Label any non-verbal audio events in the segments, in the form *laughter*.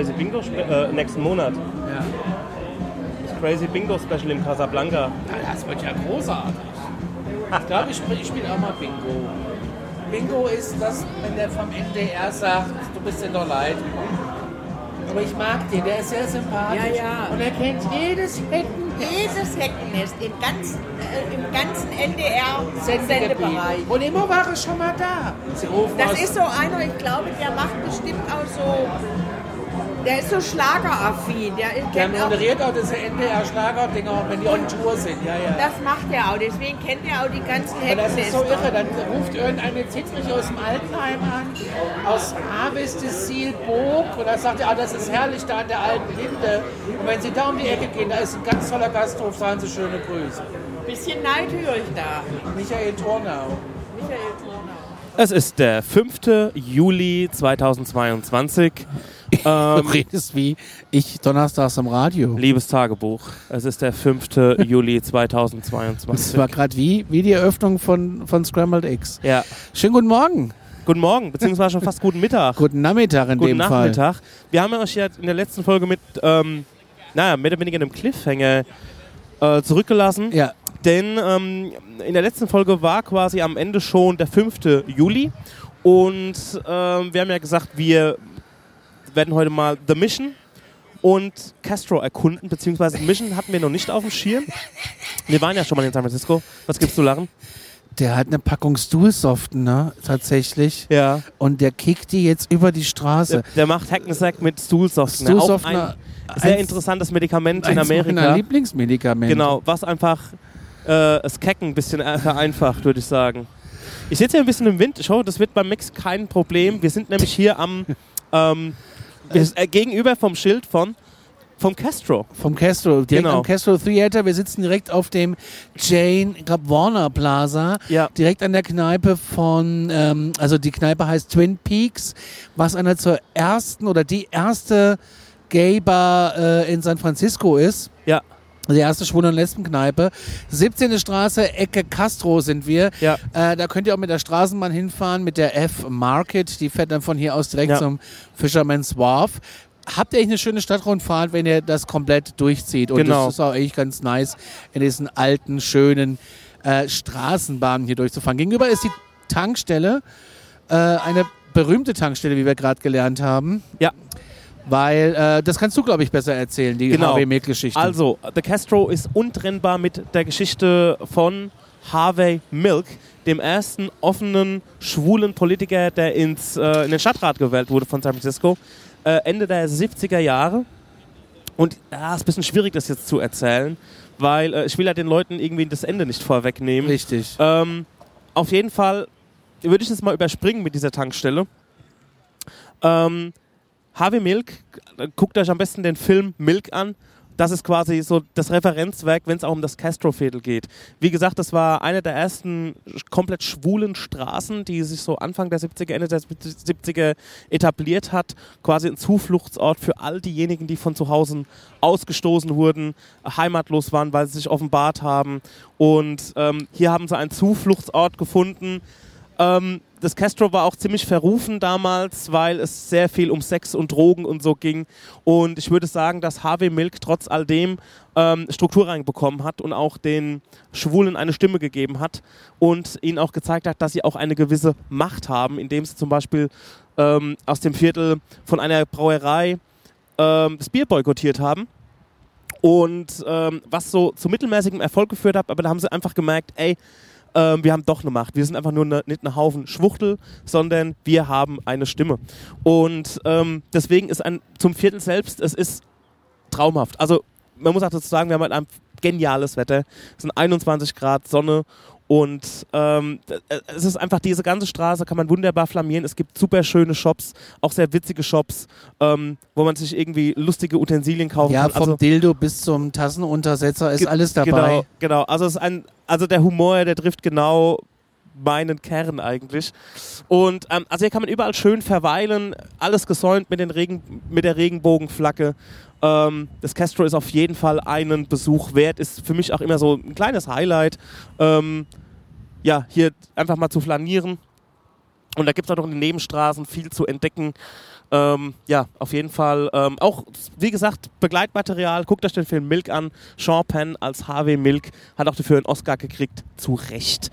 Crazy Bingo, äh, nächsten Monat. Ja. Ist Crazy Bingo Special in Casablanca. Ja, Das wird ja großartig. Ich glaube, ich spiele ich spiel auch mal Bingo. Bingo ist das, wenn der vom NDR sagt, du bist dir doch leid. Aber ich mag den, der ist sehr sympathisch. Ja, ja. Und er kennt jedes Hecken, Jedes Heckennest im ganzen, äh, im ganzen. NDR-Sendebereich. Und immer war er schon mal da. Sie rufen Das aus- ist so einer, ich glaube, der macht bestimmt auch so, der ist so schlageraffin. Der, Der kennt auch, moderiert auch diese NDR-Schlager-Dinger, wenn die on Tour sind. Ja, ja. das macht er auch, deswegen kennt er auch die ganzen Und das ist so irre. Dann ruft irgendeine Zittrich aus dem Altenheim an, aus Harvest des Sielburg. Und dann sagt er, ah, das ist herrlich da an der alten Linde. Und wenn Sie da um die Ecke gehen, da ist ein ganz toller Gasthof, sagen Sie schöne Grüße. Bisschen Neid höre ich da. Michael Tornau. Michael Thurnau. Es ist der 5. Juli 2022. Du *laughs* Ähm, redest wie ich donnerstags im Radio. liebes Tagebuch, es ist der 5. *laughs* Juli Das 2022. war gerade wie, wie die Eröffnung von, von Scrambled Eggs. Ja. Schönen guten Morgen. Guten Morgen, beziehungsweise schon fast guten Mittag. *laughs* Guten Nachmittag in Guten dem Nachmittag. Wir haben euch ja in der letzten Folge mit, ähm, naja, mehr oder weniger einem Cliffhanger äh, zurückgelassen. Fall. Ja, Denn ähm, in der letzten Folge war quasi am Ende schon der 5. Juli. Und ähm, wir haben ja gesagt, wir werden heute mal The Mission und Castro erkunden, beziehungsweise Mission hatten wir noch nicht auf dem Schirm. Wir waren ja schon mal in San Francisco. Was gibt's zu lachen? der hat eine Packung Stuhlsoften, ne? Tatsächlich. Ja. Und der kickt die jetzt über die Straße. Der, der macht Hackensack mit Stuhlsoftener. Auch Stuhlsoftener, ein sehr interessantes Medikament in Eins meiner Amerika. Lieblingsmedikamente. Genau, was einfach äh, das Kecken ein bisschen äh, vereinfacht, würde ich sagen. Ich sitze hier ein bisschen im Wind. Ich hoffe, das wird beim Mix kein Problem. Wir sind nämlich hier am ähm, wir, äh, gegenüber vom Schild von vom Castro. Vom Castro, direkt Genau. am Castro Theater. Wir sitzen direkt auf dem Jane Gab Warner Plaza. Ja. Direkt an der Kneipe von, ähm, also die Kneipe heißt Twin Peaks, was einer zur ersten oder die erste Gay Bar äh, in San Francisco ist. Ja, Die erste Schwulen- und Lesbenkneipe. 17. Straße, Ecke Castro sind wir. Ja. Äh, da könnt ihr auch mit der Straßenbahn hinfahren, mit der F-Market. Die fährt dann von hier aus direkt Ja. zum Fisherman's Wharf. Habt ihr echt eine schöne Stadtrundfahrt, wenn ihr das komplett durchzieht. Und Genau. das ist auch echt ganz nice, in diesen alten, schönen äh, Straßenbahnen hier durchzufahren. Gegenüber ist die Tankstelle, äh, eine berühmte Tankstelle, wie wir gerade gelernt haben. ja. Weil, äh, das kannst du, glaube ich, besser erzählen, die Genau. Harvey Milk-Geschichte. Also, The Castro ist untrennbar mit der Geschichte von Harvey Milk, dem ersten offenen schwulen Politiker, der ins, äh, in den Stadtrat gewählt wurde von San Francisco, äh, Ende der 70er Jahre. Und ja, ist ein bisschen schwierig, das jetzt zu erzählen, weil äh, ich will ja den Leuten irgendwie das Ende nicht vorwegnehmen. Richtig. Ähm, auf jeden Fall würde ich es mal überspringen mit dieser Tankstelle. Ähm, Harvey Milk, guckt euch am besten den Film Milk an. Das ist quasi so das Referenzwerk, wenn es auch um das Castro-Viertel geht. Wie gesagt, das war eine der ersten komplett schwulen Straßen, die sich so Anfang der 70er, Ende der 70er etabliert hat. Quasi ein Zufluchtsort für all diejenigen, die von zu Hause ausgestoßen wurden, heimatlos waren, weil sie sich offenbart haben. Und ähm, hier haben sie einen Zufluchtsort gefunden. Ähm, das Castro war auch ziemlich verrufen damals, weil es sehr viel um Sex und Drogen und so ging. Und ich würde sagen, dass Harvey Milk trotz all dem ähm, Struktur reinbekommen hat und auch den Schwulen eine Stimme gegeben hat und ihnen auch gezeigt hat, dass sie auch eine gewisse Macht haben, indem sie zum Beispiel ähm, aus dem Viertel von einer Brauerei ähm, das Bier boykottiert haben. Und ähm, was so zu mittelmäßigem Erfolg geführt hat, aber da haben sie einfach gemerkt, ey, ähm, wir haben doch eine Macht. Wir sind einfach nur ne, nicht ein Haufen Schwuchtel, sondern wir haben eine Stimme. Und ähm, deswegen ist ein zum Viertel selbst, es ist traumhaft. Also man muss auch dazu sagen, wir haben halt ein geniales Wetter. Es sind 21 Grad Sonne und ähm, äh, es ist einfach diese ganze Straße kann man wunderbar flamieren. Es gibt super schöne Shops, auch sehr witzige Shops, ähm, wo man sich irgendwie lustige Utensilien kaufen Ja, kann. vom Also- Dildo bis zum Tassenuntersetzer ist alles dabei. Genau, genau. Also es ist ein, also der Humor, der trifft genau meinen Kern eigentlich. Und ähm, also hier kann man überall schön verweilen, alles gesäumt mit, den Regen, mit der Regenbogenflagge. Ähm, das Castro ist auf jeden Fall einen Besuch wert, ist für mich auch immer so ein kleines Highlight. Ähm, ja, hier einfach mal zu flanieren. Und da gibt es auch noch in den Nebenstraßen viel zu entdecken. Ähm, ja, auf jeden Fall. Ähm, auch, wie gesagt, Begleitmaterial. Guckt euch den Film Milk an. Sean Penn als Harvey Milk hat auch dafür einen Oscar gekriegt. Zu Recht.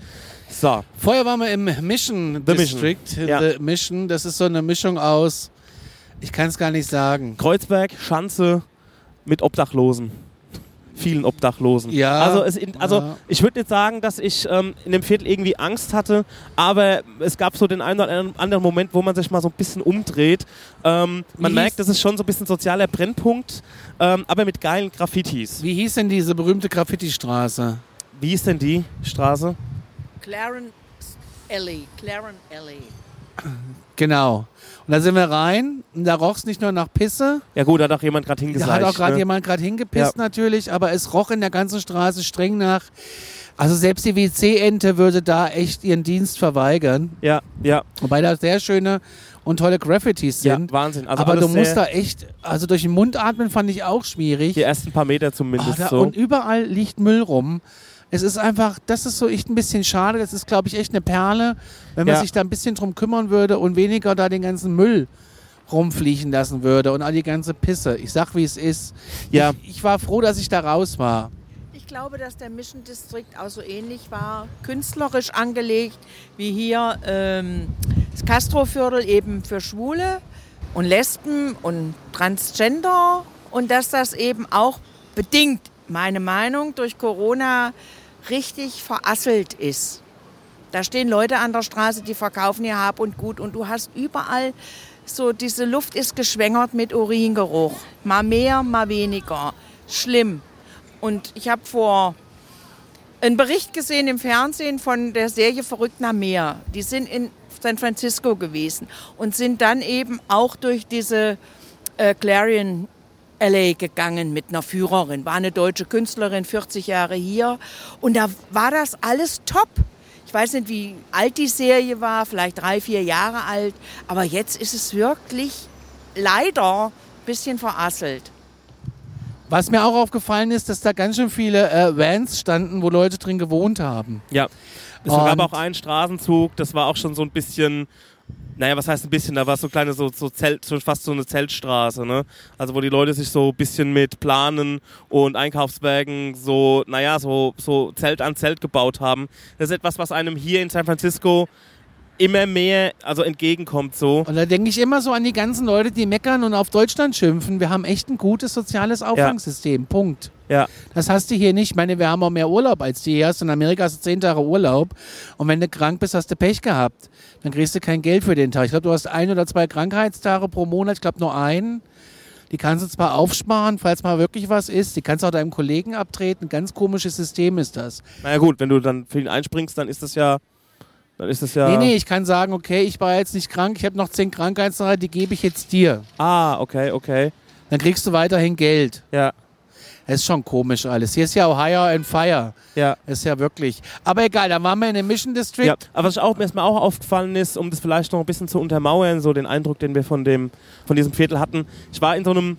So. Vorher waren wir im Mission The District. Mission. Ja. The Mission, das ist so eine Mischung aus, ich kann es gar nicht sagen. Kreuzberg, Schanze mit Obdachlosen. Vielen Obdachlosen. Ja. Also, es, also Ja. ich würde nicht sagen, dass ich ähm, in dem Viertel irgendwie Angst hatte, aber es gab so den einen oder anderen Moment, wo man sich mal so ein bisschen umdreht. Ähm, man Wie merkt, hieß- das ist schon so ein bisschen sozialer Brennpunkt, ähm, aber mit geilen Graffitis. Wie hieß denn diese berühmte Graffiti-Straße? Wie ist denn die Straße? Clarence Alley. Clarence Alley. Genau. Und da sind wir rein und da roch es nicht nur nach Pisse, Ja gut, da hat auch jemand gerade da hingesagt. hat auch gerade ne? jemand gerade hingepisst Ja. natürlich, aber es roch in der ganzen Straße streng nach. Also selbst die WC-Ente würde da echt ihren Dienst verweigern, Ja, ja, wobei da sehr schöne und tolle Graffitis ja, sind. Wahnsinn. Also aber du musst da echt, also durch den Mund atmen fand ich auch schwierig. die ersten paar Meter zumindest da, so. Und überall liegt Müll rum. Es ist einfach, das ist so echt ein bisschen schade. Das ist, glaube ich, echt eine Perle, wenn man Ja. sich da ein bisschen drum kümmern würde und weniger da den ganzen Müll rumfliegen lassen würde und all die ganze Pisse. Ich sag, wie es ist. Ja. Ich, ich war froh, dass ich da raus war. Ich glaube, dass der Mission District auch so ähnlich war, künstlerisch angelegt, wie hier ähm, das Castroviertel eben für Schwule und Lesben und Transgender und dass das eben auch bedingt, meine Meinung, durch Corona richtig verasselt ist. Da stehen Leute an der Straße, die verkaufen ihr Hab und Gut und du hast überall so, diese Luft ist geschwängert mit Uringeruch. Mal mehr, mal weniger. Schlimm. Und ich habe vor einen Bericht gesehen im Fernsehen von der Serie Verrückt nach Meer. Die sind in San Francisco gewesen und sind dann eben auch durch diese äh, Clarion LA gegangen mit einer Führerin. War eine deutsche Künstlerin, 40 Jahre hier. Und da war das alles top. Ich weiß nicht, wie alt die Serie war, vielleicht drei, vier Jahre alt. Aber jetzt ist es wirklich leider ein bisschen verasselt. Was mir auch aufgefallen ist, dass da ganz schön viele äh, Vans standen, wo Leute drin gewohnt haben. Ja. Es gab auch einen Straßenzug, das war auch schon so ein bisschen, naja, was heißt ein bisschen, da war so kleine, so, so Zelt, so fast so eine Zeltstraße, ne? Also wo die Leute sich so ein bisschen mit Planen und Einkaufswagen so, naja, so, so Zelt an Zelt gebaut haben. Das ist etwas, was einem hier in San Francisco immer mehr, also entgegenkommt so. Und da denke ich immer so an die ganzen Leute, die meckern und auf Deutschland schimpfen. Wir haben echt ein gutes soziales Auffangsystem. Punkt. Ja. Das hast du hier nicht. Ich meine, wir haben auch mehr Urlaub als die hier. hast. In Amerika hast du zehn Tage Urlaub. Und wenn du krank bist, hast du Pech gehabt. Dann kriegst du kein Geld für den Tag. Ich glaube, du hast ein oder zwei Krankheitstage pro Monat. Ich glaube, nur einen. Die kannst du zwar aufsparen, falls mal wirklich was ist. Die kannst du auch deinem Kollegen abtreten. Ein ganz komisches System ist das. Naja gut, wenn du dann für ihn einspringst, dann ist das ja, dann ist das ja... Nee, nee, ich kann sagen, okay, ich war jetzt nicht krank. Ich habe noch zehn Krankheitstage, die gebe ich jetzt dir. Ah, okay, okay. Dann kriegst du weiterhin Geld. Ja, Das ist schon komisch alles. Hier ist ja Hire and Fire. ja. Ist ja wirklich. Aber egal, dann waren wir in dem Mission District. Ja, aber was auch, mir erstmal auch aufgefallen ist, um das vielleicht noch ein bisschen zu untermauern, so den Eindruck, den wir von, dem, von diesem Viertel hatten. Ich war in so einem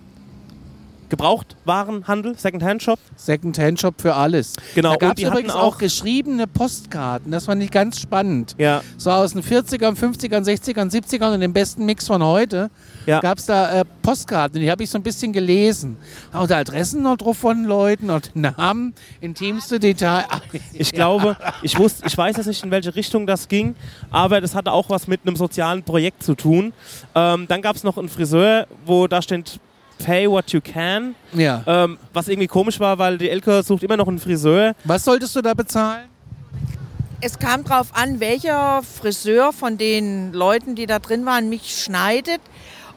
Gebrauchtwarenhandel, Second-Hand-Shop. Second-Hand-Shop für alles. Genau, Da gab es übrigens auch auch- geschriebene Postkarten. Das fand ich ganz spannend. Ja, So aus den 40ern, 50ern, 60ern, 70ern und dem besten Mix von heute ja. gab es da äh, Postkarten. Die habe ich so ein bisschen gelesen. Auch da Adressen noch drauf von Leuten und Namen, intimste Detail. Ich glaube, ich, wusste, ich weiß jetzt nicht, in welche Richtung das ging, aber das hatte auch was mit einem sozialen Projekt zu tun. Ähm, dann gab es noch einen Friseur, wo da steht Pay what you can, ja. ähm, was irgendwie komisch war, weil die Elke sucht immer noch einen Friseur. Was solltest du da bezahlen? Es kam drauf an, welcher Friseur von den Leuten, die da drin waren, mich schneidet.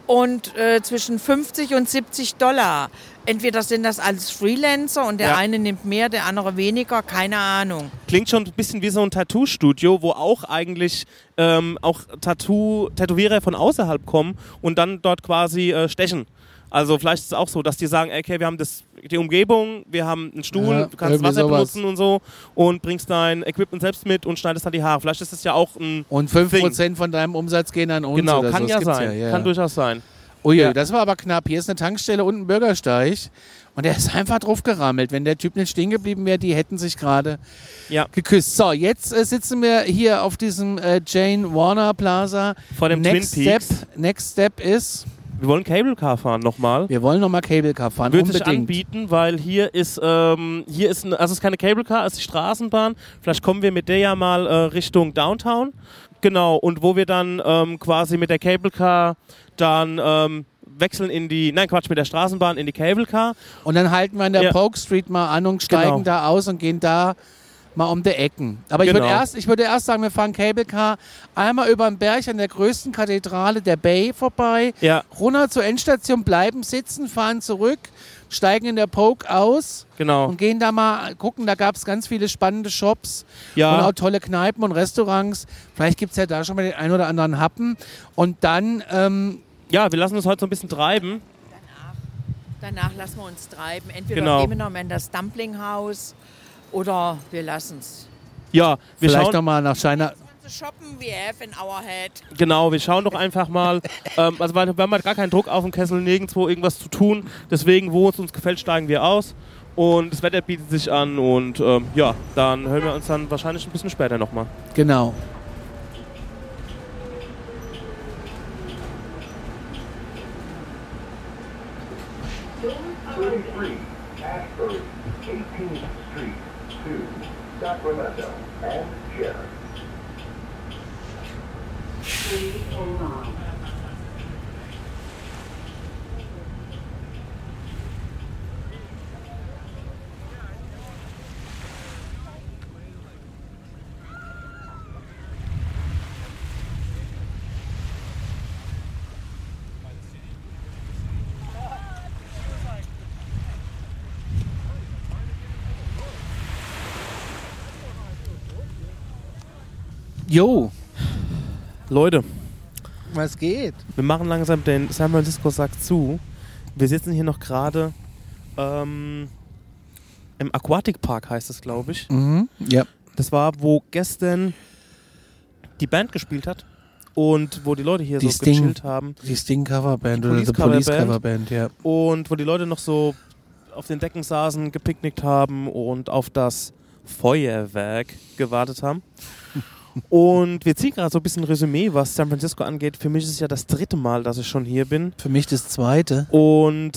Und äh, zwischen 50 und 70 Dollar. Entweder sind das alles Freelancer und der Ja. eine nimmt mehr, der andere weniger, keine Ahnung. Klingt schon ein bisschen wie so ein Tattoo-Studio, wo auch eigentlich ähm, auch Tattoo Tätowierer von außerhalb kommen und dann dort quasi äh, stechen. Also vielleicht ist es auch so, dass die sagen, okay, wir haben das, die Umgebung, wir haben einen Stuhl, Ja, du kannst Wasser sowas. benutzen und so und bringst dein Equipment selbst mit und schneidest dann die Haare. Vielleicht ist das ja auch ein Und 5% von deinem Umsatz gehen an uns. genau, kann so. ja sein, Ja, ja. kann durchaus sein. Ui, Ja. das war aber knapp. Hier ist eine Tankstelle und ein Bürgersteig. Und der ist einfach drauf gerammelt. Wenn der Typ nicht stehen geblieben wäre, die hätten sich gerade Ja. geküsst. So, jetzt äh, sitzen wir hier auf diesem äh, Jane Warner Plaza. Vor dem Next Twin Peaks. Step, Next Step ist, Wir wollen Cable Car fahren nochmal. wir wollen nochmal Cable Car fahren. Würde unbedingt. anbieten, weil hier ist, ähm, hier ist, also es ist keine Cable Car, es ist die Straßenbahn. Vielleicht kommen wir mit der ja mal äh, Richtung Downtown. Genau, und wo wir dann ähm, quasi mit der Cable Car dann ähm, wechseln in die, nein Quatsch, mit der Straßenbahn in die Cable Car. Und dann halten wir in der Ja. Polk Street mal an und steigen Genau. da aus und gehen da mal um die Ecken. Aber ich Genau. würde erst, ich würde erst sagen, wir fahren Cable Car einmal über den Berg an der größten Kathedrale der Bay vorbei, Ja, runter zur Endstation, bleiben sitzen, fahren zurück, steigen in der Polk aus genau. und gehen da mal gucken. Da gab es ganz viele spannende Shops und Ja, auch tolle Kneipen und Restaurants. Vielleicht gibt es ja da schon mal den einen oder anderen Happen. Und dann ähm, ja, wir lassen uns heute so ein bisschen treiben. Danach lassen wir uns treiben. Entweder Genau. gehen wir noch mal in das Dumplinghaus oder wir lassen es. Ja, wir vielleicht schauen, nochmal nach China. Shoppen we have in our head. Genau, wir schauen doch einfach mal. *laughs* ähm, also wir haben halt gar keinen Druck auf dem Kessel, nirgendwo irgendwas zu tun. Deswegen, wo es uns gefällt, steigen wir aus. Und das Wetter bietet sich an und ähm, ja, dann hören wir uns dann wahrscheinlich ein bisschen später nochmal. Genau. Thirty-three, Ashbury, 18th Street, to Sacramento and Sharon. Jo, Leute, was geht? wir machen langsam den San Francisco Sack zu. Wir sitzen hier noch gerade ähm, im Aquatic Park, heißt es, glaube ich. Mhm. Ja. Das war, wo gestern die Band gespielt hat und wo die Leute hier Die so Sting. gechillt haben. Die Sting Coverband Die oder Police die Police Coverband. Coverband, ja. und wo die Leute noch so auf den Decken saßen, gepicknickt haben und auf das Feuerwerk gewartet haben. Und wir ziehen gerade so ein bisschen Resümee, was San Francisco angeht. Für mich ist es ja das dritte Mal, dass ich schon hier bin. Für mich das zweite. Und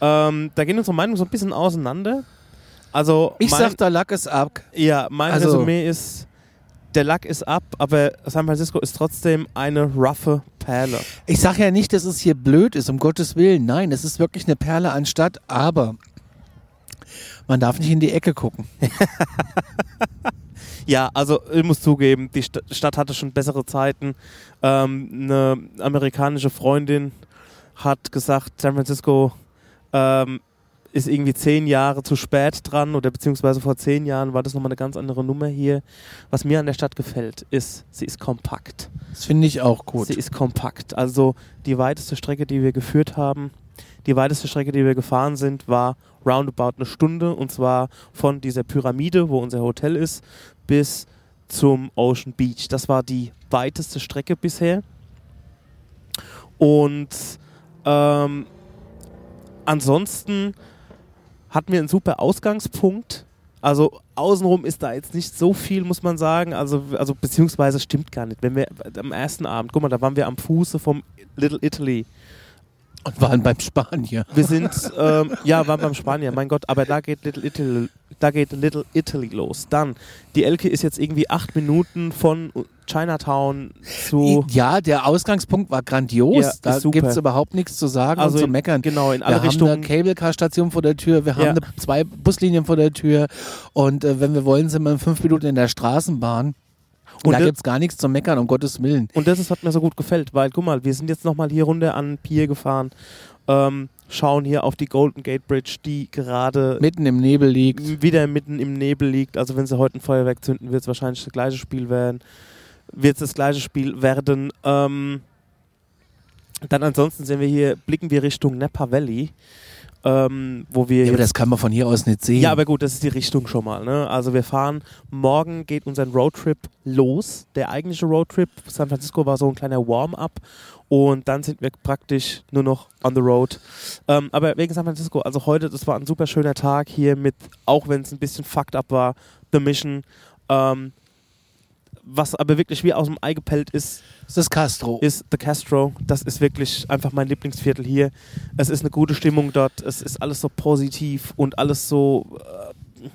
ähm, da gehen unsere Meinungen so ein bisschen auseinander. Also Ich mein, sag, der Lack ist ab. ja, mein also- Resümee ist, der Lack ist ab, aber San Francisco ist trotzdem eine roughe Perle. Ich sag ja nicht, dass es hier blöd ist, um Gottes Willen. Nein, es ist wirklich eine Perle an Stadt, aber man darf nicht in die Ecke gucken. *laughs* Ja, also ich muss zugeben, die St Stadt hatte schon bessere Zeiten. Ähm, eine amerikanische Freundin hat gesagt, San Francisco ähm, ist irgendwie zehn Jahre zu spät dran oder beziehungsweise vor zehn Jahren war das nochmal eine ganz andere Nummer hier. Was mir an der Stadt gefällt, ist, sie ist kompakt. Das finde ich auch gut. Sie ist kompakt. Also die weiteste Strecke, die wir geführt haben, die weiteste Strecke, die wir gefahren sind, war roundabout eine Stunde und zwar von dieser Pyramide, wo unser Hotel ist, bis zum Ocean Beach. Das war die weiteste Strecke bisher. Und ähm, ansonsten hatten wir einen super Ausgangspunkt. Also außenrum ist da jetzt nicht so viel, muss man sagen. Also, also beziehungsweise stimmt gar nicht. Wenn wir am ersten Abend, guck mal, da waren wir am Fuße vom Little Italy. Und waren beim Spanier. Wir sind, ähm, ja, waren beim Spanier, mein Gott, aber da geht Little Italy, da geht Little Italy los. Dann, die Elke ist jetzt irgendwie acht Minuten von Chinatown zu, Ja, der Ausgangspunkt war grandios. Ja, da gibt es überhaupt nichts zu sagen also und zu meckern. genau, in Wir alle haben Richtungen. eine Cable-Car-Station vor der Tür, wir haben Ja. eine, zwei Buslinien vor der Tür und äh, wenn wir wollen, sind wir in fünf Minuten in der Straßenbahn. Und da gibt es gar nichts zu meckern, um Gottes Willen. Und das ist, was mir so gut gefällt, weil guck mal, wir sind jetzt nochmal hier runter an Pier gefahren, ähm, schauen hier auf die Golden Gate Bridge, die gerade Mitten im Nebel liegt. wieder mitten im Nebel liegt. Also wenn sie heute ein Feuerwerk zünden, wird es wahrscheinlich das gleiche Spiel werden. Wird es das gleiche Spiel werden. Ähm, dann ansonsten sehen wir hier, blicken wir Richtung Napa Valley. Ähm, wo wir Ja, aber das kann man von hier aus nicht sehen. ja, aber gut, das ist die Richtung schon mal. Ne? Also wir fahren, morgen geht unser Roadtrip los. Der eigentliche Roadtrip, San Francisco war so ein kleiner Warm-up und dann sind wir praktisch nur noch on the road. Ähm, aber wegen San Francisco, also heute, das war ein super schöner Tag hier mit, auch wenn es ein bisschen fucked up war, The Mission. Ähm, was aber wirklich wie aus dem Ei gepellt ist, das ist Castro. ist The Castro. Das ist wirklich einfach mein Lieblingsviertel hier. Es ist eine gute Stimmung dort. Es ist alles so positiv und alles so. Äh,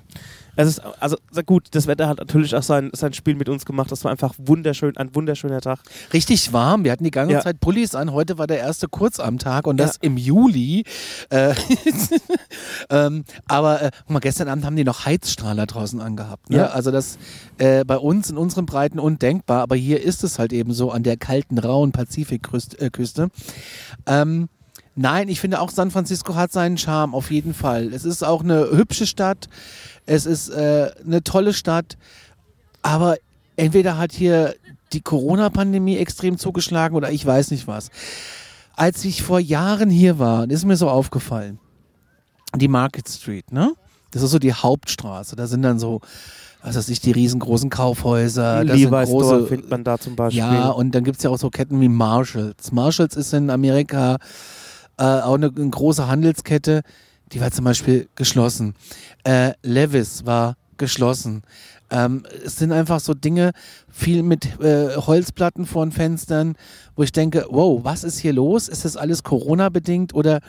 es ist, also gut, das Wetter hat natürlich auch sein, sein Spiel mit uns gemacht. Das war einfach wunderschön, ein wunderschöner Tag. Richtig warm. Wir hatten die ganze Ja. Zeit Pullis an. Heute war der erste Kurz am Tag und Ja. das im Juli. Äh, *laughs* ähm, aber äh, guck mal, gestern Abend haben die noch Heizstrahler draußen angehabt. Ne? Ja. Also das äh, bei uns in unseren Breiten undenkbar, aber hier ist es halt eben so an der kalten, rauen Pazifikküste. Äh, ähm, Nein, ich finde auch San Francisco hat seinen Charme, auf jeden Fall. Es ist auch eine hübsche Stadt, es ist äh, eine tolle Stadt, aber entweder hat hier die Corona-Pandemie extrem zugeschlagen oder ich weiß nicht was. Als ich vor Jahren hier war, ist mir so aufgefallen, die Market Street, ne? Das ist so die Hauptstraße. Da sind dann so, was weiß ich, die riesengroßen Kaufhäuser. Levi's große, findet man da zum Beispiel. ja, und dann gibt es ja auch so Ketten wie Marshalls. Marshalls ist in Amerika äh, auch eine, eine große Handelskette, die war zum Beispiel geschlossen. Äh, Levis war geschlossen. Ähm, es sind einfach so Dinge, viel mit äh, Holzplatten vor den Fenstern, wo ich denke, wow, was ist hier los? Ist das alles Corona-bedingt oder,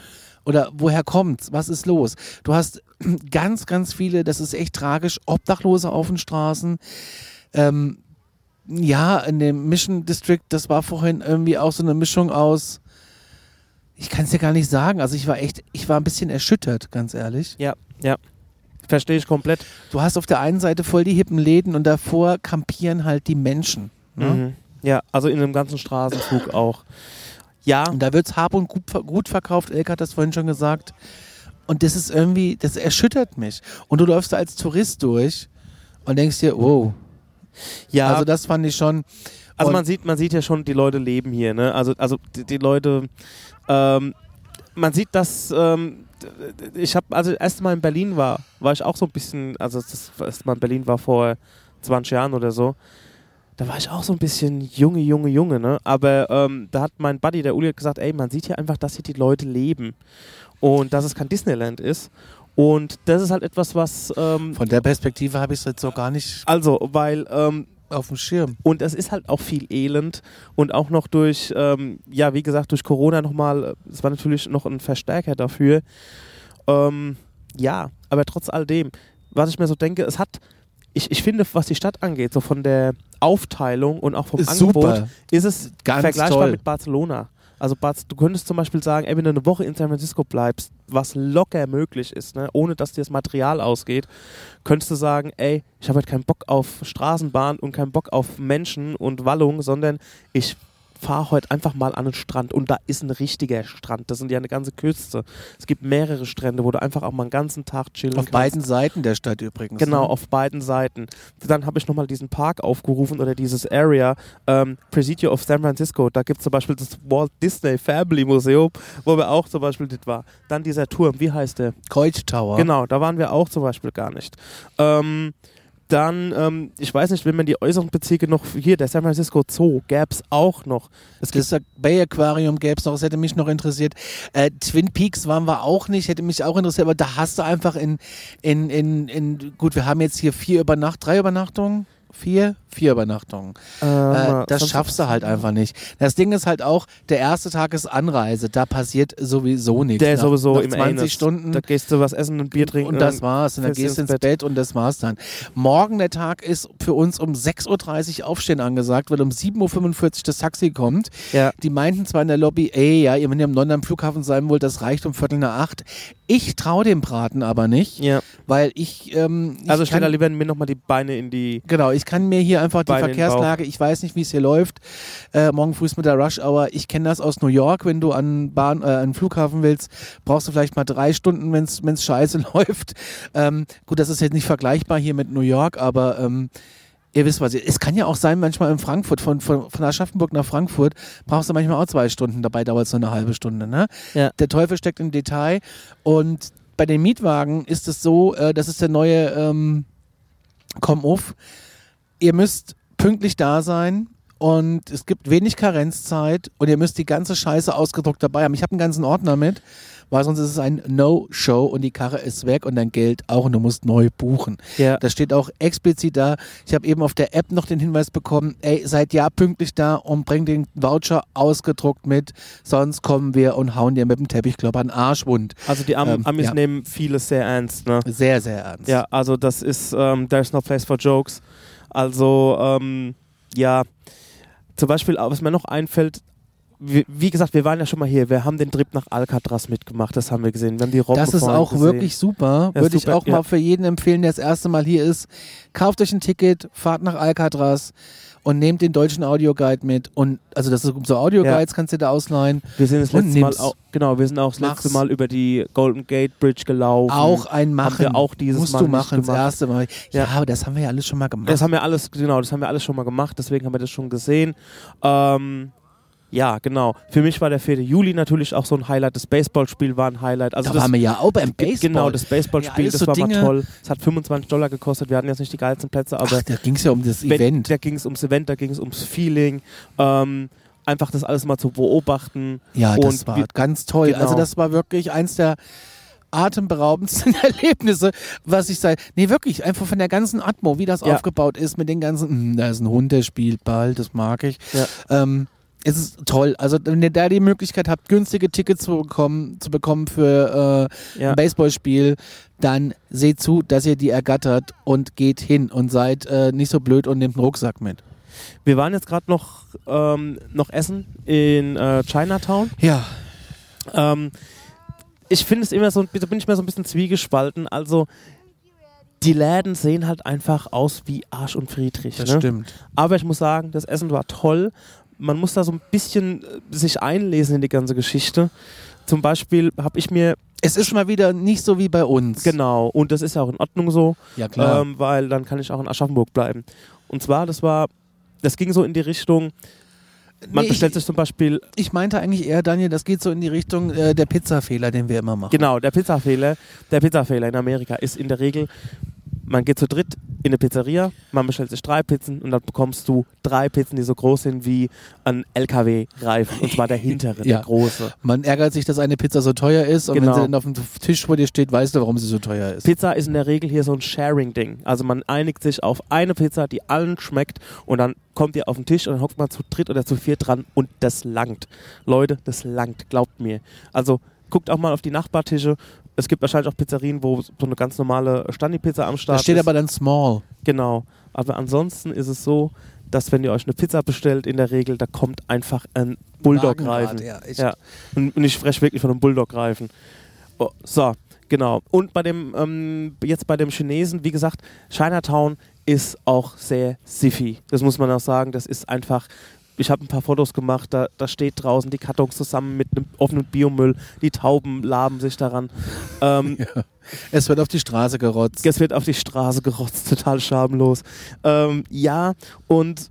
oder woher kommt's? Was ist los? Du hast *clears throat* ganz, ganz viele, das ist echt tragisch, Obdachlose auf den Straßen. Ähm, ja, in dem Mission District, das war vorhin irgendwie auch so eine Mischung aus, ich kann es dir gar nicht sagen. Also ich war echt, ich war ein bisschen erschüttert, ganz ehrlich. Ja, ja. Verstehe ich komplett. Du hast auf der einen Seite voll die hippen Läden und davor kampieren halt die Menschen. Ne? Mhm. Ja, also in einem ganzen Straßenzug auch. Ja, Und da wird's hab und gut, gut verkauft. Elke hat das vorhin schon gesagt. Und das ist irgendwie, das erschüttert mich. Und du läufst da als Tourist durch und denkst dir, wow. ja. Also das fand ich schon. Also man sieht, man sieht ja schon, die Leute leben hier, ne? Also, also die, die Leute, ähm, man sieht, dass ähm, ich habe, also das erste Mal in Berlin war, war ich auch so ein bisschen, also das erste Mal in Berlin war vor 20 Jahren oder so. Da war ich auch so ein bisschen Junge, Junge, Junge, ne? Aber ähm, da hat mein Buddy, der Uli, gesagt, ey, man sieht hier einfach, dass hier die Leute leben und dass es kein Disneyland ist. Und das ist halt etwas, was, ähm, Von der Perspektive habe ich es jetzt so gar nicht also, weil ähm, auf dem Schirm. und es ist halt auch viel Elend und auch noch durch, ähm, ja, wie gesagt, durch Corona nochmal, äh, es war natürlich noch ein Verstärker dafür. Ähm, ja, aber trotz all dem, was ich mir so denke, es hat, ich, ich finde, was die Stadt angeht, so von der Aufteilung und auch vom Ist Angebot, super. ist es Ganz vergleichbar toll. mit Barcelona. Also Barz- du könntest zum Beispiel sagen, ey, wenn du eine Woche in San Francisco bleibst, was locker möglich ist, ne, ohne dass dir das Material ausgeht, könntest du sagen, ey, ich habe halt keinen Bock auf Straßenbahn und keinen Bock auf Menschen und Wallung, sondern ich fahre heute einfach mal an den Strand und da ist ein richtiger Strand. Das sind ja eine ganze Küste. Es gibt mehrere Strände, wo du einfach auch mal einen ganzen Tag chillen Auf kannst. beiden Seiten der Stadt übrigens. Genau, Ne? auf beiden Seiten. Dann habe ich nochmal diesen Park aufgerufen oder dieses Area, ähm, Presidio of San Francisco. Da gibt es zum Beispiel das Walt Disney Family Museum, wo wir auch zum Beispiel das war. Dann dieser Turm, wie heißt der? Coit Tower. Genau, da waren wir auch zum Beispiel gar nicht. Ähm, dann, ähm, ich weiß nicht, wenn man die äußeren Bezirke noch, hier, der San Francisco Zoo gäbe es auch noch. Es Das Bay Aquarium gäbe es noch, das hätte mich noch interessiert. Äh, Twin Peaks waren wir auch nicht, hätte mich auch interessiert, aber da hast du einfach in, in, in, in gut, wir haben jetzt hier vier Übernacht, drei Übernachtungen, vier, vier Übernachtungen. Äh, ähm, das schaffst du halt einfach nicht. Das Ding ist halt auch, der erste Tag ist Anreise, da passiert sowieso nichts. Der ist Nach- sowieso nach im 20 Ernest. Stunden. Da gehst du was essen und Bier trinken. Und das war's. Und dann gehst du ins Bett. und das war's dann. Morgen der Tag ist für uns um 6.30 Uhr Aufstehen angesagt, weil um 7.45 Uhr das Taxi kommt. Ja. Die meinten zwar in der Lobby, ey, ja, ihr wenn ihr am London am Flughafen sein wollt, das reicht um Viertel nach acht. Ich traue dem Braten aber nicht, Ja. weil ich, ähm, ich Also stell da lieber mir nochmal die Beine in die. Genau, ich kann mir hier einfach die Verkehrslage, ich weiß nicht, wie es hier läuft, äh, morgen früh ist mit der Rush Hour, ich kenne das aus New York, wenn du an Bahn, äh, an den Flughafen willst, brauchst du vielleicht mal drei Stunden, wenn es scheiße *laughs* läuft. Ähm, gut, das ist jetzt nicht vergleichbar hier mit New York, aber ähm, Ihr wisst was, es kann ja auch sein, manchmal in Frankfurt, von, von, von Aschaffenburg nach Frankfurt, brauchst du manchmal auch zwei Stunden, dabei dauert es nur eine halbe Stunde. Ne? Ja. Der Teufel steckt im Detail und bei den Mietwagen ist es so, äh, das ist der neue ähm, Komm-Off. Ihr müsst pünktlich da sein und es gibt wenig Karenzzeit und ihr müsst die ganze Scheiße ausgedruckt dabei haben. Ich habe einen ganzen Ordner mit, weil sonst ist es ein No-Show und die Karre ist weg und dein Geld auch und du musst neu buchen. Ja. Das steht auch explizit da. Ich habe eben auf der App noch den Hinweis bekommen, ey, seid ja pünktlich da und bringt den Voucher ausgedruckt mit, sonst kommen wir und hauen dir mit dem Teppichklopper einen Arschwund. Also die Am Ähm, Amis ja. nehmen vieles sehr ernst. Ne? Sehr, sehr ernst. Ja, also das ist, ähm, there's no place for jokes. Also, ähm, ja, zum Beispiel, was mir noch einfällt, wie, wie gesagt, wir waren ja schon mal hier, wir haben den Trip nach Alcatraz mitgemacht, das haben wir gesehen. Wir haben die Robben Das ist auch gesehen. wirklich super. Ja, Würde ich super, auch ja. mal für jeden empfehlen, der das erste Mal hier ist. Kauft euch ein Ticket, fahrt nach Alcatraz und nehmt den deutschen Audioguide mit. Und also das ist so Audioguides kannst du da ausleihen. Wir sind das letzte Mal auch, genau, wir sind auch das Mach's. letzte Mal über die Golden Gate Bridge gelaufen. Auch ein Machen. wir auch dieses Musst Mal du machen, das erste Mal. Ja, Ja. aber das haben wir ja alles schon mal gemacht. Das haben wir alles, genau, das haben wir alles schon mal gemacht, deswegen haben wir das schon gesehen. Ähm, ja, genau. Für mich war der 4. Juli natürlich auch so ein Highlight. Das Baseballspiel war ein Highlight. Also da das, waren wir ja auch beim Baseball. Genau, das Baseballspiel, Ja, das so war Dinge- mal toll. Es hat 25 Dollar gekostet. Wir hatten jetzt nicht die geilsten Plätze, aber Ach, da ging es ja um das Event. da ging es ums Event, da ging es ums Feeling. Ähm, einfach das alles mal zu beobachten. Ja, das Und war wir- ganz toll. Genau. Also das war wirklich eins der atemberaubendsten *laughs* Erlebnisse, was ich sage. Nee, wirklich, einfach von der ganzen Atmo, wie das Ja. aufgebaut ist mit den ganzen, hm, da ist ein Hund, der spielt Ball, das mag ich. Ja. Ähm, es ist toll. Also wenn ihr da die Möglichkeit habt, günstige Tickets zu bekommen, zu bekommen für äh, Ja. ein Baseballspiel, dann seht zu, dass ihr die ergattert und geht hin und seid äh, nicht so blöd und nehmt einen Rucksack mit. Wir waren jetzt gerade noch, ähm, noch essen in äh, Chinatown. Ja, Ähm, ich finde es immer so, da bin ich mir so ein bisschen zwiegespalten. Also, die Läden sehen halt einfach aus wie Arsch und Friedrich. das ne? stimmt. Aber ich muss sagen, das Essen war toll. Man muss da so ein bisschen äh, sich einlesen in die ganze Geschichte. Zum Beispiel habe ich mir, Es ist mal wieder nicht so wie bei uns. genau, und das ist ja auch in Ordnung so, Ja, klar. ähm, weil dann kann ich auch in Aschaffenburg bleiben. Und zwar, das war, das ging so in die Richtung, man Nee, bestellt ich, sich zum Beispiel ich meinte eigentlich eher, Daniel, das geht so in die Richtung äh, der Pizzafehler, den wir immer machen. Genau, der Pizzafehler, der Pizzafehler in Amerika ist in der Regel, man geht zu dritt in eine Pizzeria, man bestellt sich drei Pizzen und dann bekommst du drei Pizzen, die so groß sind wie ein LKW-Reifen. Und zwar der *laughs* hintere, Ja. der große. Man ärgert sich, dass eine Pizza so teuer ist und wenn Genau. sie dann auf dem Tisch vor dir steht, weißt du, warum sie so teuer ist. Pizza ist in der Regel hier so ein Sharing-Ding. Also man einigt sich auf eine Pizza, die allen schmeckt und dann kommt ihr auf den Tisch und dann hockt man zu dritt oder zu viert dran und das langt. Leute, das langt, glaubt mir. Also guckt auch mal auf die Nachbartische. Es gibt wahrscheinlich auch Pizzerien, wo so eine ganz normale Standi-Pizza am Start da steht ist. aber dann Small. Genau. Aber ansonsten ist es so, dass wenn ihr euch eine Pizza bestellt, in der Regel, da kommt einfach ein Bulldog-Reifen. Ja. Ja. Und, und ich spreche wirklich von einem Bulldog-Reifen. Oh, so, genau. Und bei dem, ähm, jetzt bei dem Chinesen, wie gesagt, Chinatown ist auch sehr siffy. Das muss man auch sagen. Das ist einfach. Ich habe ein paar Fotos gemacht, da, da steht draußen die Kartons zusammen mit einem offenen Biomüll, die Tauben laben sich daran. *laughs* Ähm, Es wird auf die Straße gerotzt. es wird auf die Straße gerotzt, *laughs* total schamlos. Ähm, ja, und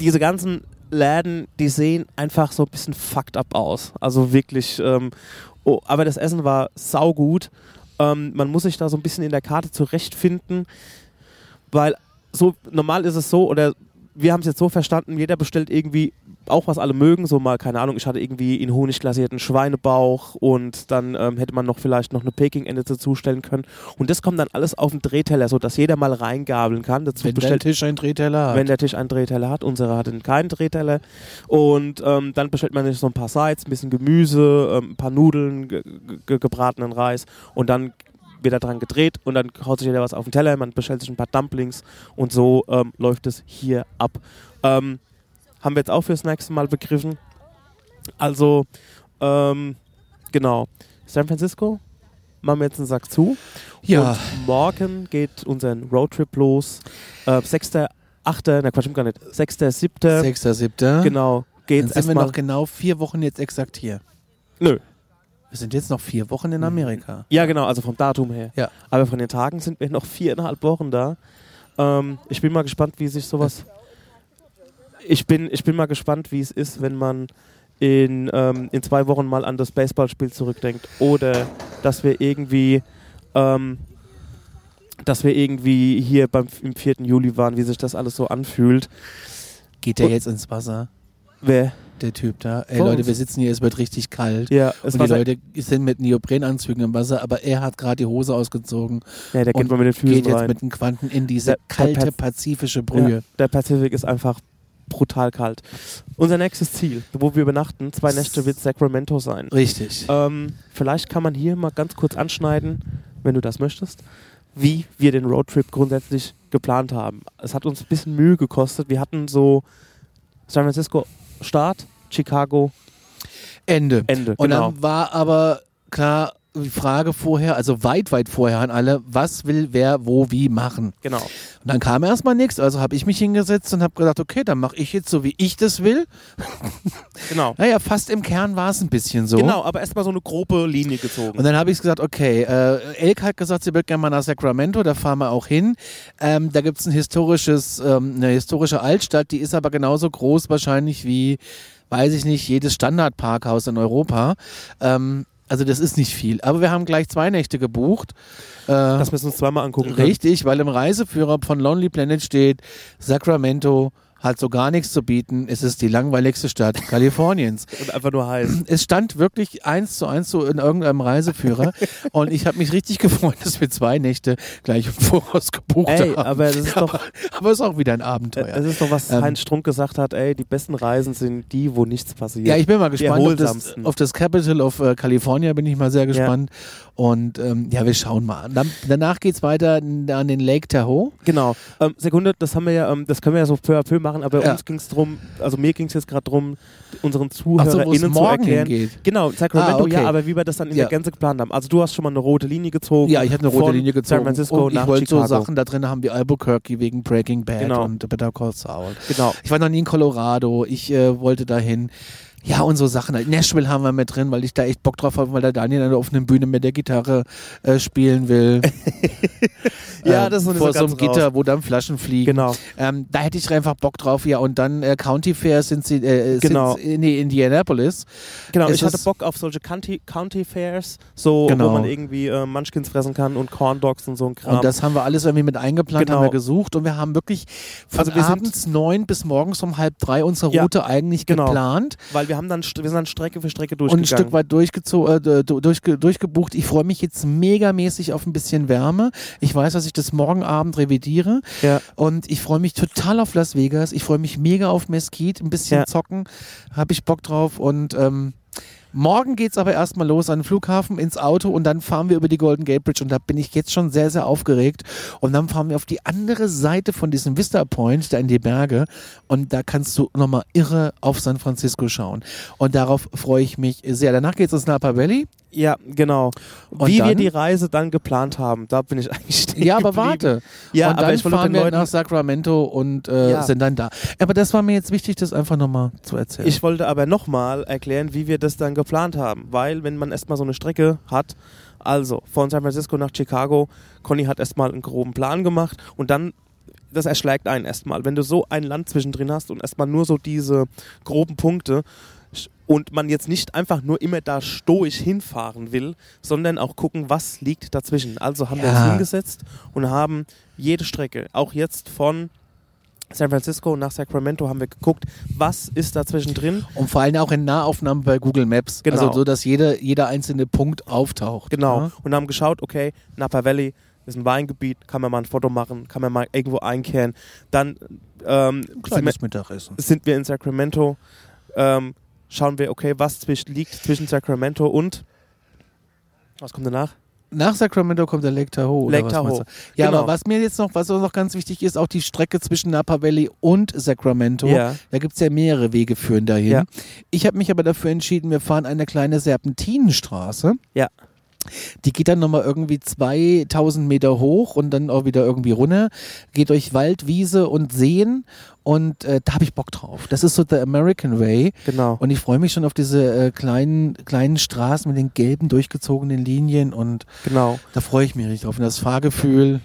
diese ganzen Läden, die sehen einfach so ein bisschen fucked up aus. Also wirklich, ähm, oh, aber das Essen war saugut. Ähm, man muss sich da so ein bisschen in der Karte zurechtfinden, weil so normal ist es so, oder wir haben es jetzt so verstanden, jeder bestellt irgendwie auch was alle mögen, so mal, keine Ahnung, ich hatte irgendwie in Honig glasierten Schweinebauch und dann ähm, hätte man noch vielleicht noch eine Peking-Ente dazustellen können. Und das kommt dann alles auf den Drehteller, sodass jeder mal reingabeln kann. Dazu wenn der bestellt Tisch einen Drehteller hat. wenn der Tisch einen Drehteller hat. Unsere hatte keinen Drehteller. Und ähm, dann bestellt man sich so ein paar Sides, ein bisschen Gemüse, ähm, ein paar Nudeln, ge ge gebratenen Reis und dann wird da dran gedreht und dann haut sich jeder was auf den Teller, man bestellt sich ein paar Dumplings und so ähm, läuft es hier ab. Ähm, haben wir jetzt auch fürs nächste Mal begriffen. Also, ähm, genau. San Francisco machen wir jetzt einen Sack zu. Ja. Und morgen geht unser Roadtrip los. Äh, 6., 8., na Quatsch, gar nicht. 6., 7., Sechster, siebter. genau. Dann Geht's sind wir noch genau vier Wochen jetzt exakt hier. Nö. Wir sind jetzt noch vier Wochen in Amerika. Ja, genau, also vom Datum her. Ja. Aber von den Tagen sind wir noch viereinhalb Wochen da. Ähm, ich bin mal gespannt, wie sich sowas. Ich bin, ich bin mal gespannt, wie es ist, wenn man in, ähm, in zwei Wochen mal an das Baseballspiel zurückdenkt. Oder dass wir irgendwie. Ähm, dass wir irgendwie hier beim, im 4. Juli waren, wie sich das alles so anfühlt. Geht der Und- jetzt ins Wasser, Wer? Der Typ da? Ey Vor Leute, uns. wir sitzen hier, es wird richtig kalt. Ja, es und die Leute sind mit Neoprenanzügen im Wasser, aber er hat gerade die Hose ausgezogen ja, der geht mal mit den Füßen geht jetzt rein. mit den Quanten in diese Der- der kalte Paz- pazifische Brühe. Ja, der Pazifik ist einfach brutal kalt. Unser nächstes Ziel, wo wir übernachten, zwei Nächte wird Sacramento sein. Richtig. Ähm, vielleicht kann man hier mal ganz kurz anschneiden, wenn du das möchtest, wie wir den Roadtrip grundsätzlich geplant haben. Es hat uns ein bisschen Mühe gekostet. Wir hatten so San Francisco Start, Chicago Ende. Ende. Und genau. dann war aber klar die Frage vorher, also weit, weit vorher an alle, was will wer wo wie machen. genau. Und dann kam erstmal nichts, also habe ich mich hingesetzt und habe gedacht, okay, dann mache ich jetzt so, wie ich das will. *laughs* Genau. Naja, fast im Kern war es ein bisschen so. Genau, aber erstmal so eine grobe Linie gezogen. Und dann habe ich gesagt, okay, äh, Elke hat gesagt, sie wird gerne mal nach Sacramento, da fahren wir auch hin. Ähm, da gibt es ein historisches, ähm, eine historische Altstadt, die ist aber genauso groß wahrscheinlich wie, weiß ich nicht, jedes Standardparkhaus in Europa. Ähm, also das ist nicht viel. Aber wir haben gleich zwei Nächte gebucht. Äh, dass wir es uns zweimal angucken können. Richtig, weil im Reiseführer von Lonely Planet steht, Sacramento hat so gar nichts zu bieten. Es ist die langweiligste Stadt Kaliforniens. *laughs* Und einfach nur heiß. Es stand wirklich eins zu eins so in irgendeinem Reiseführer und ich habe mich richtig gefreut, dass wir zwei Nächte gleich im Voraus gebucht Ey, haben. aber das ist doch, aber es ist auch wieder ein Abenteuer. es ist doch, was Ähm, Heinz Strunk gesagt hat, ey, die besten Reisen sind die, wo nichts passiert. ja, ich bin mal gespannt auf das, auf das Capital of äh, California, bin ich mal sehr gespannt. Und ähm, ja, wir schauen mal. Dann, danach geht's weiter an den Lake Tahoe. Genau. Ähm, Sekunde, das haben wir ja, ähm, das können wir ja so peu à peu machen, aber Ja. uns ging es drum, also mir ging es jetzt gerade drum, unseren Ach so, ZuhörerInnen zu erklären. hingeht. Genau, Sacramento, Ah, okay. ja, aber wie wir das dann in Ja. der Gänze geplant haben. Also du hast schon mal eine rote Linie gezogen. Ja, ich habe eine rote Linie gezogen. San Francisco und ich wollte so. Sachen da drin haben wie Albuquerque wegen Breaking Bad Genau. und Better Call Saul. Genau. Ich war noch nie in Colorado. Ich äh, wollte dahin. Ja, und so Sachen. halt. Nashville haben wir mit drin, weil ich da echt Bock drauf habe, weil der Daniel an der offenen Bühne mit der Gitarre äh, spielen will. *laughs* Ja, Ähm, das ist nicht Vor so so einem Gitter, raus. wo dann Flaschen fliegen. Genau. Ähm, da hätte ich einfach Bock drauf. Ja, und dann äh, County Fairs sind sie äh, Genau. sind, nee, Indianapolis. Genau, Es ich hatte Bock auf solche County, County Fairs, so Genau. wo man irgendwie äh, Munchkins fressen kann und Corn Dogs und so ein Kram. Und das haben wir alles irgendwie mit eingeplant, Genau. haben wir gesucht und wir haben wirklich von Also wir abends neun bis morgens um halb drei unsere Ja, Route eigentlich genau. geplant. weil wir haben dann wir sind dann Strecke für Strecke und durchgegangen. ein Stück weit durchgezo äh, d- d- durchge durchgebucht. Ich freue mich jetzt megamäßig auf ein bisschen Wärme. Ich weiß, dass ich das morgen Abend revidiere. Ja. Und ich freue mich total auf Las Vegas. Ich freue mich mega auf Mesquite. Ein bisschen Ja. zocken. Habe ich Bock drauf. Und ähm, morgen geht's aber erstmal los an den Flughafen, ins Auto und dann fahren wir über die Golden Gate Bridge. Und da bin ich jetzt schon sehr, sehr aufgeregt. Und dann fahren wir auf die andere Seite von diesem Vista Point, da in die Berge. Und da kannst du nochmal irre auf San Francisco schauen. Und darauf freue ich mich sehr. Danach geht's ins Napa Valley. Ja, genau. Und Wie wir dann? die Reise dann geplant haben, da bin ich *laughs* eigentlich stehen Ja, aber geblieben. warte. Ja, und aber dann ich fahren wir Leuten- nach Sacramento und äh, Ja. sind dann da. Aber das war mir jetzt wichtig, das einfach nochmal zu erzählen. Ich wollte aber nochmal erklären, wie wir das dann geplant haben. Weil, wenn man erstmal so eine Strecke hat, also von San Francisco nach Chicago, Conny hat erstmal einen groben Plan gemacht und dann, das erschlägt einen erstmal. Wenn du so ein Land zwischendrin hast und erstmal nur so diese groben Punkte und man jetzt nicht einfach nur immer da stoisch hinfahren will, sondern auch gucken, was liegt dazwischen. Also haben wir Ja. uns hingesetzt und haben jede Strecke, auch jetzt von San Francisco nach Sacramento haben wir geguckt, was ist dazwischen drin und vor allem auch in Nahaufnahmen bei Google Maps. Genau. Also so, dass jeder, jeder einzelne Punkt auftaucht. Genau. Ja? Und haben geschaut, okay, Napa Valley ist ein Weingebiet, kann man mal ein Foto machen, kann man mal irgendwo einkehren. Dann ähm, sind, wir, Mittagessen. sind wir in Sacramento, ähm, schauen wir, okay, was zwisch, liegt zwischen Sacramento und was kommt danach? Nach Sacramento kommt der Lake Tahoe. Lake Tahoe. Ja, Genau. aber was mir jetzt noch, was auch noch ganz wichtig ist, auch die Strecke zwischen Napa Valley und Sacramento. Ja. Da gibt es ja mehrere Wege führen dahin. Ja. Ich habe mich aber dafür entschieden, wir fahren eine kleine Serpentinenstraße. Ja. Die geht dann nochmal irgendwie 2000 Meter hoch und dann auch wieder irgendwie runter. Geht durch Wald, Wiese und Seen und äh, da habe ich Bock drauf. Das ist so der American Way. Genau. Und ich freue mich schon auf diese äh, kleinen, kleinen Straßen mit den gelben durchgezogenen Linien und Genau. da freue ich mich richtig drauf. Und das Fahrgefühl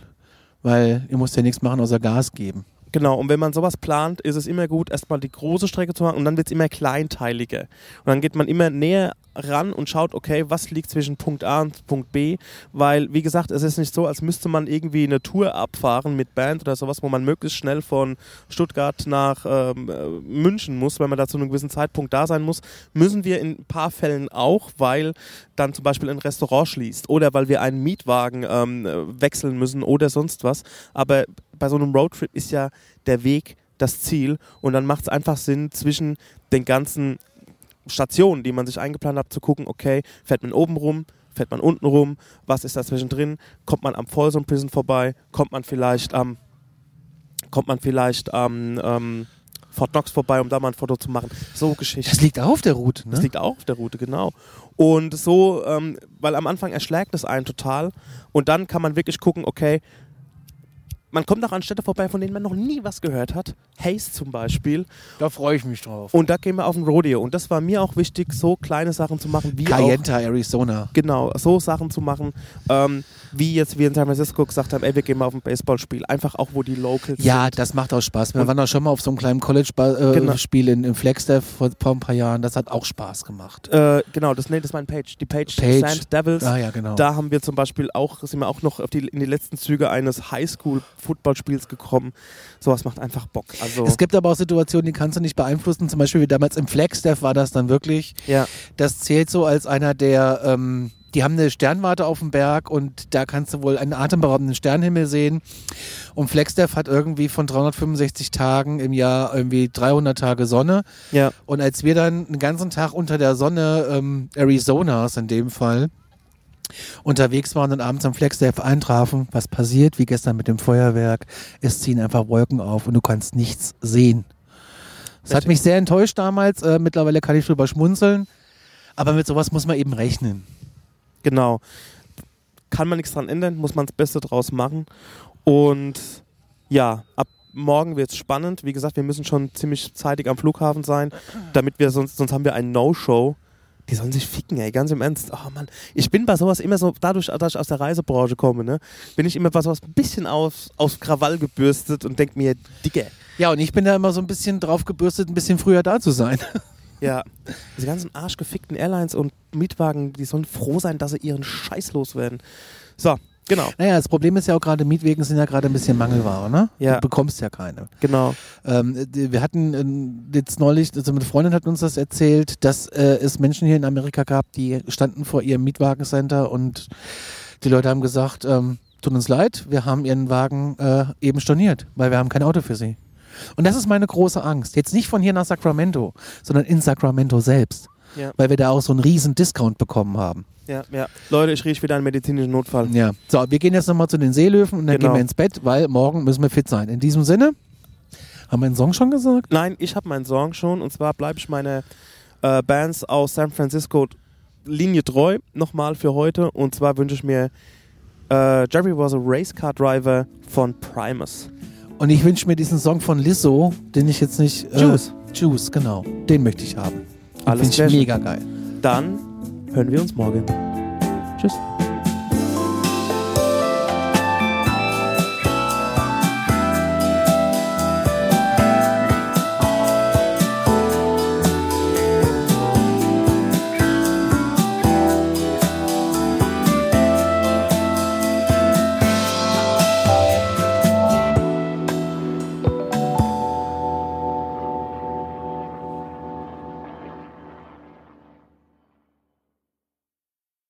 weil ihr müsst ja nichts machen außer Gas geben. Genau, und wenn man sowas plant, ist es immer gut, erstmal die große Strecke zu machen und dann wird es immer kleinteiliger. Und dann geht man immer näher ran und schaut, okay, was liegt zwischen Punkt A und Punkt B, weil, wie gesagt, es ist nicht so, als müsste man irgendwie eine Tour abfahren mit Band oder sowas, wo man möglichst schnell von Stuttgart nach ähm, äh, München muss, wenn man da zu einem gewissen Zeitpunkt da sein muss, müssen wir in ein paar Fällen auch, weil dann zum Beispiel ein Restaurant schließt oder weil wir einen Mietwagen ähm, äh, wechseln müssen oder sonst was. Aber bei so einem Roadtrip ist ja der Weg das Ziel und dann macht es einfach Sinn, zwischen den ganzen Stationen, die man sich eingeplant hat, zu gucken, okay, fährt man oben rum, fährt man unten rum, was ist da zwischendrin, kommt man am Folsom Prison vorbei, kommt man vielleicht am, kommt man vielleicht am ähm, Fort Knox vorbei, um da mal ein Foto zu machen. So Geschichten. Das liegt auch auf der Route, ne? Das liegt auch auf der Route, genau. Und so, ähm, weil am Anfang erschlägt es einen total und dann kann man wirklich gucken, okay, man kommt auch an Städte vorbei, von denen man noch nie was gehört hat. Haze zum Beispiel. da freue ich mich drauf. Und da gehen wir auf ein Rodeo. Und das war mir auch wichtig, so kleine Sachen zu machen, wie auch Cayenta, Arizona. Genau, so Sachen zu machen, ähm, wie jetzt wir in San Francisco gesagt haben, ey, wir gehen mal auf ein Baseballspiel. Einfach auch, wo die Locals Ja, sind. das macht auch Spaß. Wir Und- waren auch schon mal auf so einem kleinen College-Spiel Genau. äh, Spiel in, in Flagstaff vor, vor ein paar Jahren. Das hat auch Spaß gemacht. Äh, genau, das, nee, das war ein Page. Die Page, Page. Sand Devils. Ah ja, genau. Da haben wir zum Beispiel auch, sind wir auch noch die, in die letzten Züge eines Highschool-Footballspiels gekommen. Sowas macht einfach Bock. Also, Es gibt aber auch Situationen, die kannst du nicht beeinflussen. Zum Beispiel wie damals im Flagstaff war das dann wirklich. ja, Das zählt so als einer der, ähm, die haben eine Sternwarte auf dem Berg und da kannst du wohl einen atemberaubenden Sternenhimmel sehen. Und Flagstaff hat irgendwie von 365 Tagen im Jahr irgendwie 300 Tage Sonne. ja, Und als wir dann den ganzen Tag unter der Sonne ähm, Arizonas in dem Fall unterwegs waren und abends am Flagstaff eintrafen, was passiert, wie gestern mit dem Feuerwerk, es ziehen einfach Wolken auf und du kannst nichts sehen. Das hat mich sehr enttäuscht damals, äh, mittlerweile kann ich drüber schmunzeln, aber mit sowas muss man eben rechnen. genau. Kann man nichts dran ändern, muss man das Beste draus machen. Und ja, ab morgen wird es spannend. Wie gesagt, wir müssen schon ziemlich zeitig am Flughafen sein, *clears throat* damit wir sonst, sonst haben wir ein No-Show. Die sollen sich ficken, ey, ganz im Ernst. Oh Mann, ich bin bei sowas immer so, dadurch, dass ich aus der Reisebranche komme, ne, bin ich immer bei sowas ein bisschen aus, aus Krawall gebürstet und denk mir, Digga, Ja, und ich bin da immer so ein bisschen drauf gebürstet, ein bisschen früher da zu sein. *laughs* ja, diese ganzen arschgefickten Airlines und Mietwagen, die sollen froh sein, dass sie ihren Scheiß loswerden. So, genau, Naja, das Problem ist ja auch gerade, Mietwegen sind ja gerade ein bisschen Mangelware, ne? Ja. Du bekommst ja keine. genau. Ähm, wir hatten äh, jetzt neulich, also eine Freundin hat uns das erzählt, dass äh, es Menschen hier in Amerika gab, die standen vor ihrem Mietwagencenter und die Leute haben gesagt, ähm, tut uns leid, wir haben ihren Wagen äh, eben storniert, weil wir haben kein Auto für sie. Und das ist meine große Angst. Jetzt nicht von hier nach Sacramento, sondern in Sacramento selbst. Ja. Weil wir da auch so einen riesen Discount bekommen haben. Ja, ja. Leute, ich rieche wieder einen medizinischen Notfall. Ja. So, wir gehen jetzt nochmal zu den Seelöwen und dann Genau. gehen wir ins Bett, weil morgen müssen wir fit sein. In diesem Sinne, haben wir einen Song schon gesagt? Nein, ich habe meinen Song schon und zwar bleibe ich meine äh, Bands aus San Francisco Linie treu nochmal für heute und zwar wünsche ich mir äh, Jerry was a Race Car Driver von Primus. Und ich wünsche mir diesen Song von Lizzo, den ich jetzt nicht. Äh, Juice. Juice, genau. Den möchte ich haben. Alles Finde ich mega geil. Dann hören wir uns morgen. Tschüss.